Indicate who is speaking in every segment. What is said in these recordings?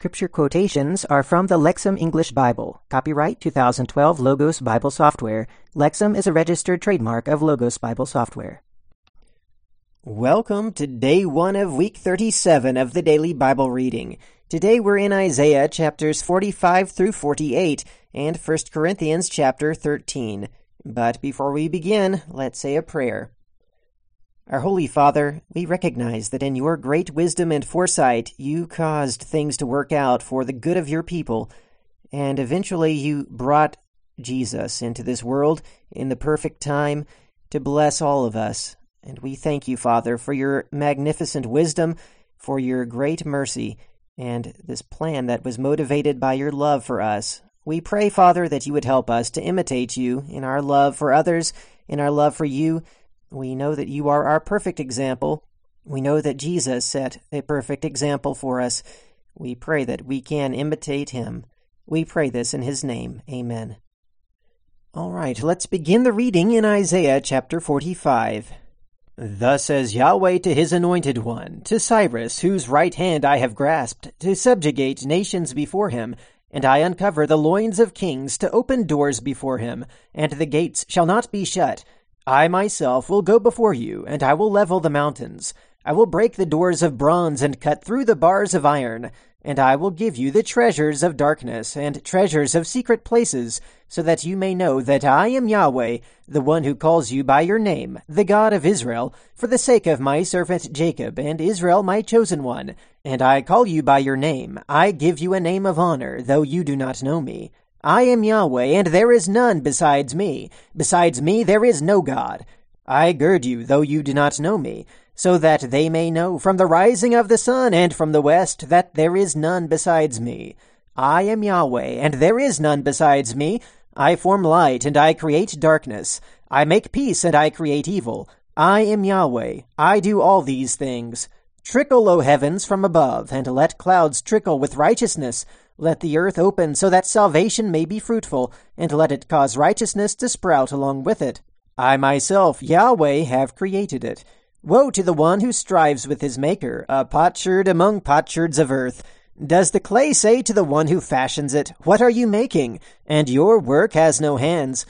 Speaker 1: scripture quotations are from the Lexham English Bible. Copyright 2012 Logos Bible Software. Lexham is a registered trademark of Logos Bible Software. Welcome to day one of week 37 of the daily Bible reading. Today we're in Isaiah chapters 45 through 48 and 1 Corinthians chapter 13. But before we begin, let's say a prayer. Our Holy Father, we recognize that in your great wisdom and foresight, you caused things to work out for the good of your people, and eventually you brought Jesus into this world in the perfect time to bless all of us. And we thank you, Father, for your magnificent wisdom, for your great mercy, and this plan that was motivated by your love for us. We pray, Father, that you would help us to imitate you in our love for others, in our love for you, we know that you are our perfect example. We know that Jesus set a perfect example for us. We pray that we can imitate him. We pray this in his name. Amen. All right, let's begin the reading in Isaiah chapter 45. Thus says Yahweh to his anointed one, to Cyrus, whose right hand I have grasped, to subjugate nations before him, and I uncover the loins of kings, to open doors before him, and the gates shall not be shut. I myself will go before you, and I will level the mountains. I will break the doors of bronze and cut through the bars of iron, and I will give you the treasures of darkness and treasures of secret places, so that you may know that I am Yahweh, the one who calls you by your name, the God of Israel, for the sake of my servant Jacob and Israel my chosen one. And I call you by your name. I give you a name of honor, though you do not know me. I am Yahweh, and there is none besides me. Besides me there is no God. I gird you, though you do not know me, so that they may know from the rising of the sun and from the west that there is none besides me. I am Yahweh, and there is none besides me. I form light, and I create darkness. I make peace, and I create evil. I am Yahweh. I do all these things. Trickle, O heavens, from above, and let clouds trickle with righteousness. Let the earth open so that salvation may be fruitful, and let it cause righteousness to sprout along with it. I myself, Yahweh, have created it. Woe to the one who strives with his Maker, a potsherd among potsherds of earth. Does the clay say to the one who fashions it, What are you making? And your work has no hands.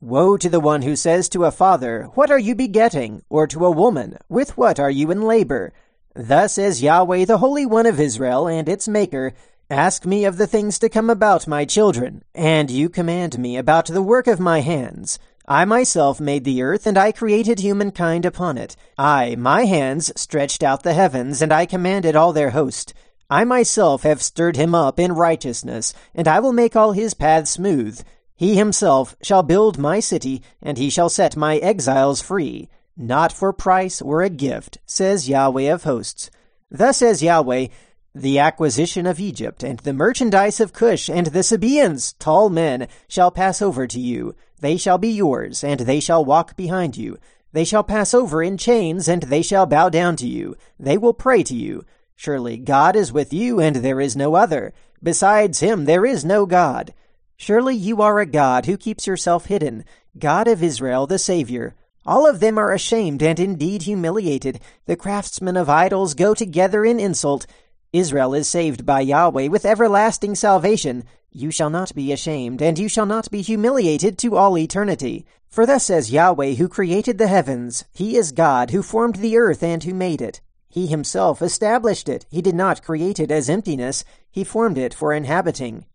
Speaker 1: Woe to the one who says to a father, What are you begetting? Or to a woman, With what are you in labor? Thus says Yahweh, the Holy One of Israel, and its Maker, Ask me of the things to come about, my children, and you command me about the work of my hands. I myself made the earth, and I created humankind upon it. I, my hands, stretched out the heavens, and I commanded all their host. I myself have stirred him up in righteousness, and I will make all his paths smooth. He himself shall build my city, and he shall set my exiles free. Not for price or a gift, says Yahweh of hosts. Thus says Yahweh, the acquisition of Egypt, and the merchandise of Cush, and the Sabaeans, tall men, shall pass over to you. They shall be yours, and they shall walk behind you. They shall pass over in chains, and they shall bow down to you. They will pray to you. Surely God is with you, and there is no other. Besides him there is no God. Surely you are a God who keeps yourself hidden, God of Israel, the Savior. All of them are ashamed and indeed humiliated. The craftsmen of idols go together in insult. Israel is saved by Yahweh with everlasting salvation. You shall not be ashamed, and you shall not be humiliated to all eternity. For thus says Yahweh, who created the heavens He is God, who formed the earth and who made it. He himself established it. He did not create it as emptiness, He formed it for inhabiting.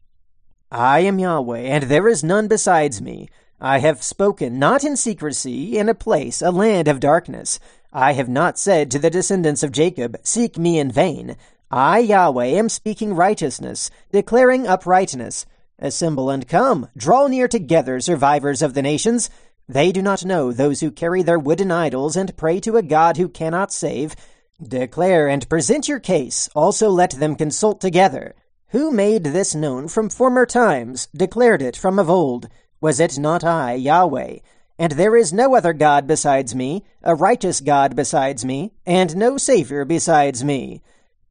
Speaker 1: I am Yahweh, and there is none besides me. I have spoken not in secrecy, in a place, a land of darkness. I have not said to the descendants of Jacob, Seek me in vain. I, Yahweh, am speaking righteousness, declaring uprightness. Assemble and come, draw near together, survivors of the nations. They do not know those who carry their wooden idols and pray to a God who cannot save. Declare and present your case, also let them consult together. Who made this known from former times, declared it from of old? Was it not I, Yahweh? And there is no other God besides me, a righteous God besides me, and no Savior besides me.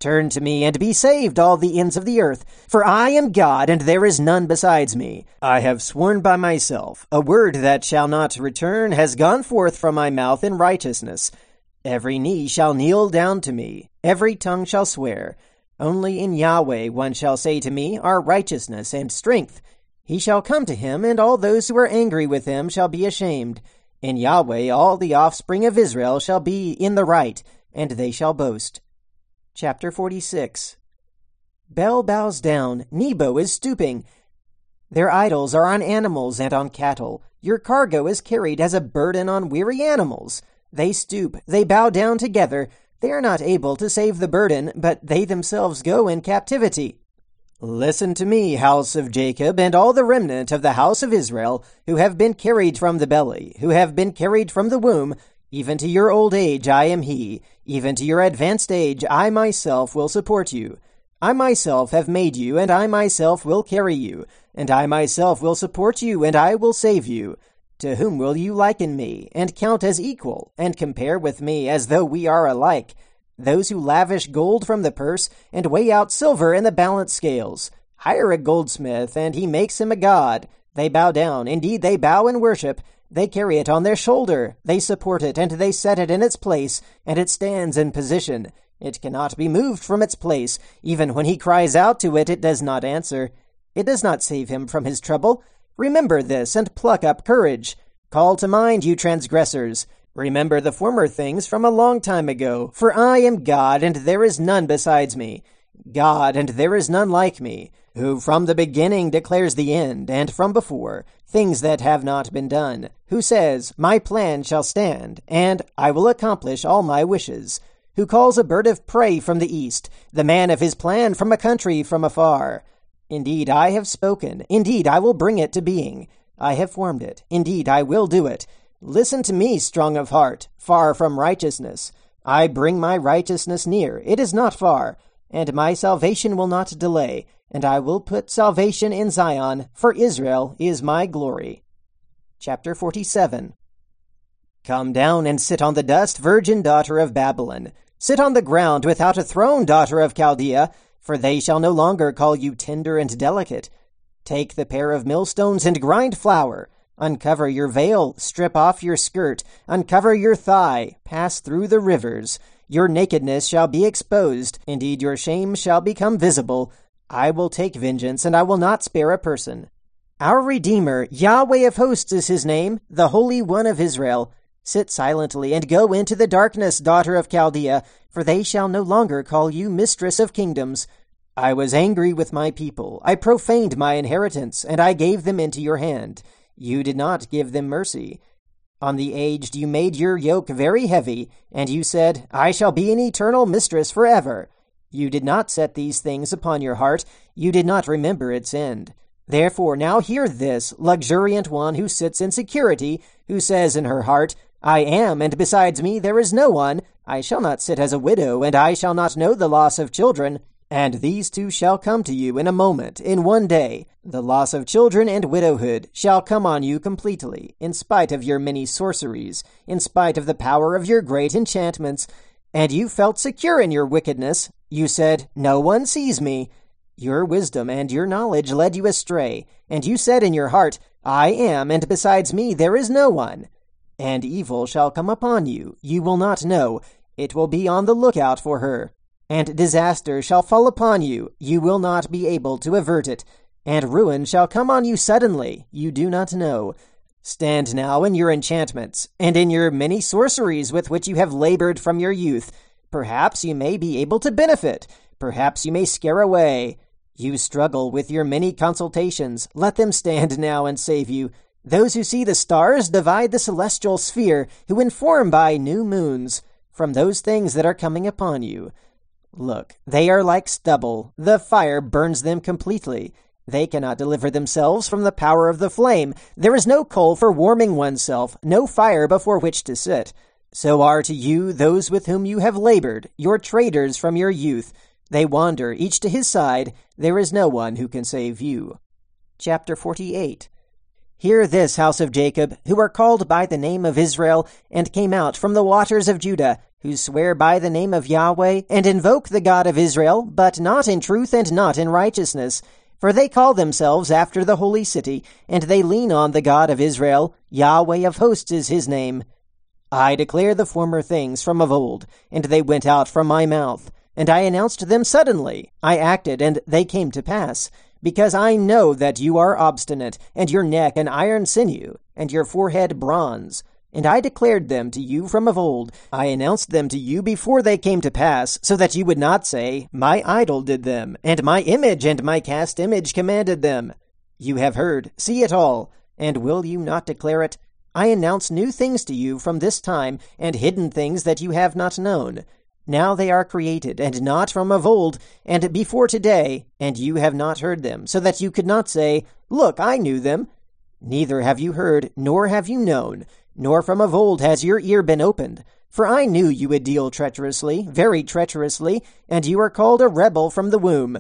Speaker 1: Turn to me and be saved, all the ends of the earth, for I am God, and there is none besides me. I have sworn by myself, a word that shall not return has gone forth from my mouth in righteousness. Every knee shall kneel down to me, every tongue shall swear. Only in Yahweh one shall say to me, Our righteousness and strength. He shall come to him, and all those who are angry with him shall be ashamed. In Yahweh all the offspring of Israel shall be in the right, and they shall boast. Chapter 46 Bel bows down, Nebo is stooping. Their idols are on animals and on cattle. Your cargo is carried as a burden on weary animals. They stoop, they bow down together. They are not able to save the burden, but they themselves go in captivity. Listen to me, house of Jacob, and all the remnant of the house of Israel, who have been carried from the belly, who have been carried from the womb. Even to your old age I am he, even to your advanced age I myself will support you. I myself have made you, and I myself will carry you, and I myself will support you, and I will save you. To whom will you liken me, and count as equal, and compare with me as though we are alike? Those who lavish gold from the purse, and weigh out silver in the balance scales. Hire a goldsmith, and he makes him a god. They bow down, indeed they bow and worship. They carry it on their shoulder, they support it, and they set it in its place, and it stands in position. It cannot be moved from its place. Even when he cries out to it, it does not answer. It does not save him from his trouble. Remember this, and pluck up courage. Call to mind, you transgressors. Remember the former things from a long time ago, for I am God, and there is none besides me. God, and there is none like me, who from the beginning declares the end, and from before, things that have not been done, who says, My plan shall stand, and I will accomplish all my wishes, who calls a bird of prey from the east, the man of his plan from a country from afar, Indeed, I have spoken. Indeed, I will bring it to being. I have formed it. Indeed, I will do it. Listen to me, strong of heart, far from righteousness. I bring my righteousness near. It is not far. And my salvation will not delay. And I will put salvation in Zion, for Israel is my glory. Chapter 47 Come down and sit on the dust, virgin daughter of Babylon. Sit on the ground without a throne, daughter of Chaldea for they shall no longer call you tender and delicate. Take the pair of millstones and grind flour. Uncover your veil, strip off your skirt, uncover your thigh, pass through the rivers. Your nakedness shall be exposed, indeed your shame shall become visible. I will take vengeance, and I will not spare a person. Our Redeemer, Yahweh of hosts is his name, the Holy One of Israel. Sit silently and go into the darkness, daughter of Chaldea, for they shall no longer call you mistress of kingdoms. I was angry with my people. I profaned my inheritance, and I gave them into your hand. You did not give them mercy. On the aged you made your yoke very heavy, and you said, I shall be an eternal mistress forever. You did not set these things upon your heart. You did not remember its end. Therefore, now hear this, luxuriant one who sits in security, who says in her heart, I am, and besides me there is no one. I shall not sit as a widow, and I shall not know the loss of children. And these two shall come to you in a moment, in one day. The loss of children and widowhood shall come on you completely, in spite of your many sorceries, in spite of the power of your great enchantments. And you felt secure in your wickedness. You said, No one sees me. Your wisdom and your knowledge led you astray, and you said in your heart, I am, and besides me there is no one. And evil shall come upon you, you will not know. It will be on the lookout for her. And disaster shall fall upon you, you will not be able to avert it. And ruin shall come on you suddenly, you do not know. Stand now in your enchantments, and in your many sorceries with which you have labored from your youth. Perhaps you may be able to benefit. Perhaps you may scare away. You struggle with your many consultations. Let them stand now and save you. Those who see the stars divide the celestial sphere, who inform by new moons from those things that are coming upon you. Look, they are like stubble. The fire burns them completely. They cannot deliver themselves from the power of the flame. There is no coal for warming oneself, no fire before which to sit. So are to you those with whom you have labored, your traders from your youth. They wander, each to his side. There is no one who can save you. Chapter 48 Hear this, house of Jacob, who are called by the name of Israel, and came out from the waters of Judah, who swear by the name of Yahweh, and invoke the God of Israel, but not in truth and not in righteousness. For they call themselves after the holy city, and they lean on the God of Israel. Yahweh of hosts is his name. I declare the former things from of old, and they went out from my mouth. and I announced them suddenly. I acted, and they came to pass. Because I know that you are obstinate, and your neck an iron sinew, and your forehead bronze. And I declared them to you from of old. I announced them to you before they came to pass, so that you would not say, My idol did them, and my image and my cast image commanded them. You have heard, see it all, and will you not declare it? I announce new things to you from this time, and hidden things that you have not known. Now they are created, and not from of old, and before today, and you have not heard them, so that you could not say, Look, I knew them. Neither have you heard, nor have you known nor from of old has your ear been opened. For I knew you would deal treacherously, very treacherously, and you are called a rebel from the womb.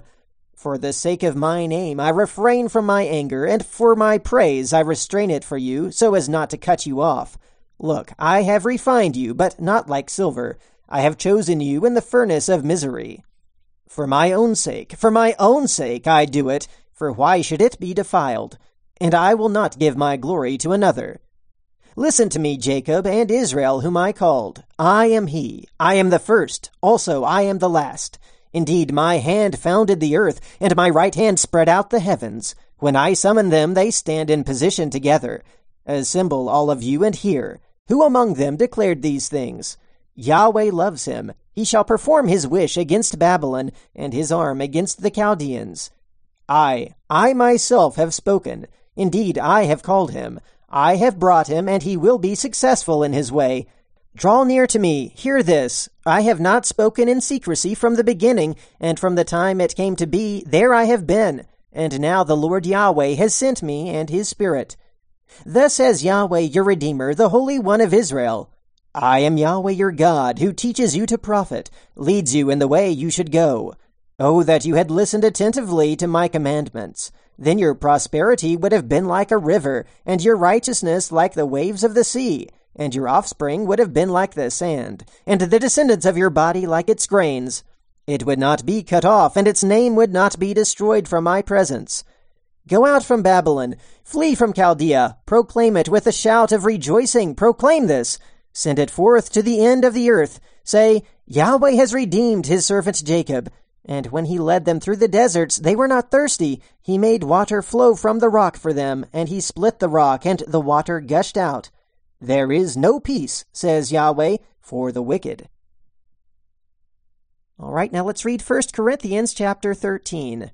Speaker 1: For the sake of my name I refrain from my anger, and for my praise I restrain it for you, so as not to cut you off. Look, I have refined you, but not like silver. I have chosen you in the furnace of misery. For my own sake, for my own sake I do it, for why should it be defiled? And I will not give my glory to another. Listen to me, Jacob and Israel, whom I called. I am he. I am the first. Also, I am the last. Indeed, my hand founded the earth, and my right hand spread out the heavens. When I summon them, they stand in position together. Assemble, all of you, and hear. Who among them declared these things? Yahweh loves him. He shall perform his wish against Babylon, and his arm against the Chaldeans. I, I myself have spoken. Indeed, I have called him. I have brought him, and he will be successful in his way. Draw near to me, hear this. I have not spoken in secrecy from the beginning, and from the time it came to be, there I have been. And now the Lord Yahweh has sent me and his Spirit. Thus says Yahweh your Redeemer, the Holy One of Israel. I am Yahweh your God, who teaches you to profit, leads you in the way you should go. Oh, that you had listened attentively to my commandments. Then your prosperity would have been like a river, and your righteousness like the waves of the sea, and your offspring would have been like the sand, and the descendants of your body like its grains. It would not be cut off, and its name would not be destroyed from my presence. Go out from Babylon, flee from Chaldea, proclaim it with a shout of rejoicing, proclaim this. Send it forth to the end of the earth. Say, Yahweh has redeemed his servant Jacob. And when he led them through the deserts, they were not thirsty. He made water flow from the rock for them, and he split the rock, and the water gushed out. There is no peace, says Yahweh, for the wicked. All right, now let's read 1 Corinthians chapter 13.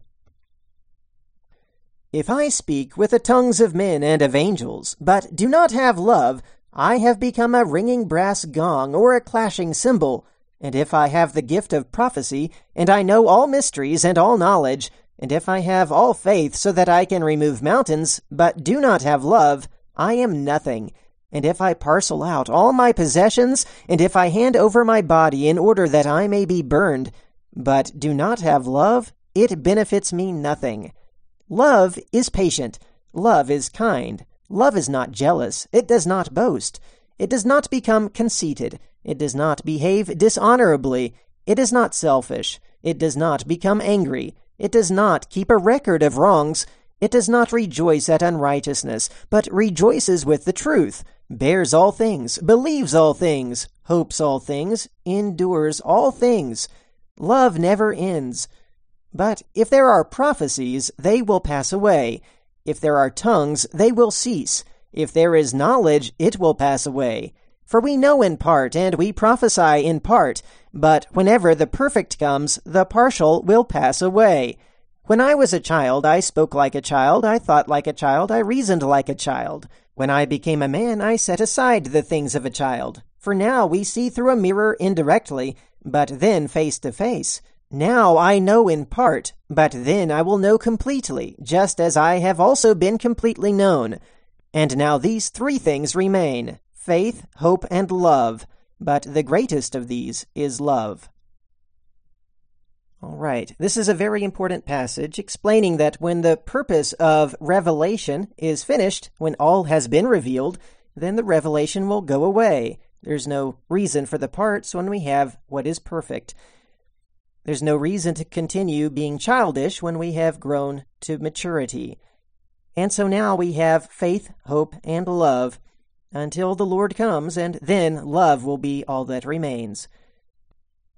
Speaker 1: If I speak with the tongues of men and of angels, but do not have love, I have become a ringing brass gong or a clashing cymbal. And if I have the gift of prophecy, and I know all mysteries and all knowledge, and if I have all faith so that I can remove mountains, but do not have love, I am nothing. And if I parcel out all my possessions, and if I hand over my body in order that I may be burned, but do not have love, it benefits me nothing. Love is patient. Love is kind. Love is not jealous. It does not boast. It does not become conceited. It does not behave dishonorably. It is not selfish. It does not become angry. It does not keep a record of wrongs. It does not rejoice at unrighteousness, but rejoices with the truth, bears all things, believes all things, hopes all things, endures all things. Love never ends. But if there are prophecies, they will pass away. If there are tongues, they will cease. If there is knowledge, it will pass away. For we know in part, and we prophesy in part, but whenever the perfect comes, the partial will pass away. When I was a child, I spoke like a child, I thought like a child, I reasoned like a child. When I became a man, I set aside the things of a child. For now we see through a mirror indirectly, but then face to face. Now I know in part, but then I will know completely, just as I have also been completely known. And now these three things remain faith, hope, and love, but the greatest of these is love. All right, this is a very important passage explaining that when the purpose of revelation is finished, when all has been revealed, then the revelation will go away. There's no reason for the parts when we have what is perfect. There's no reason to continue being childish when we have grown to maturity. And so now we have faith, hope, and love until the Lord comes, and then love will be all that remains.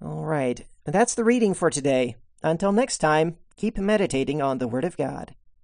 Speaker 1: All right. That's the reading for today. Until next time, keep meditating on the Word of God.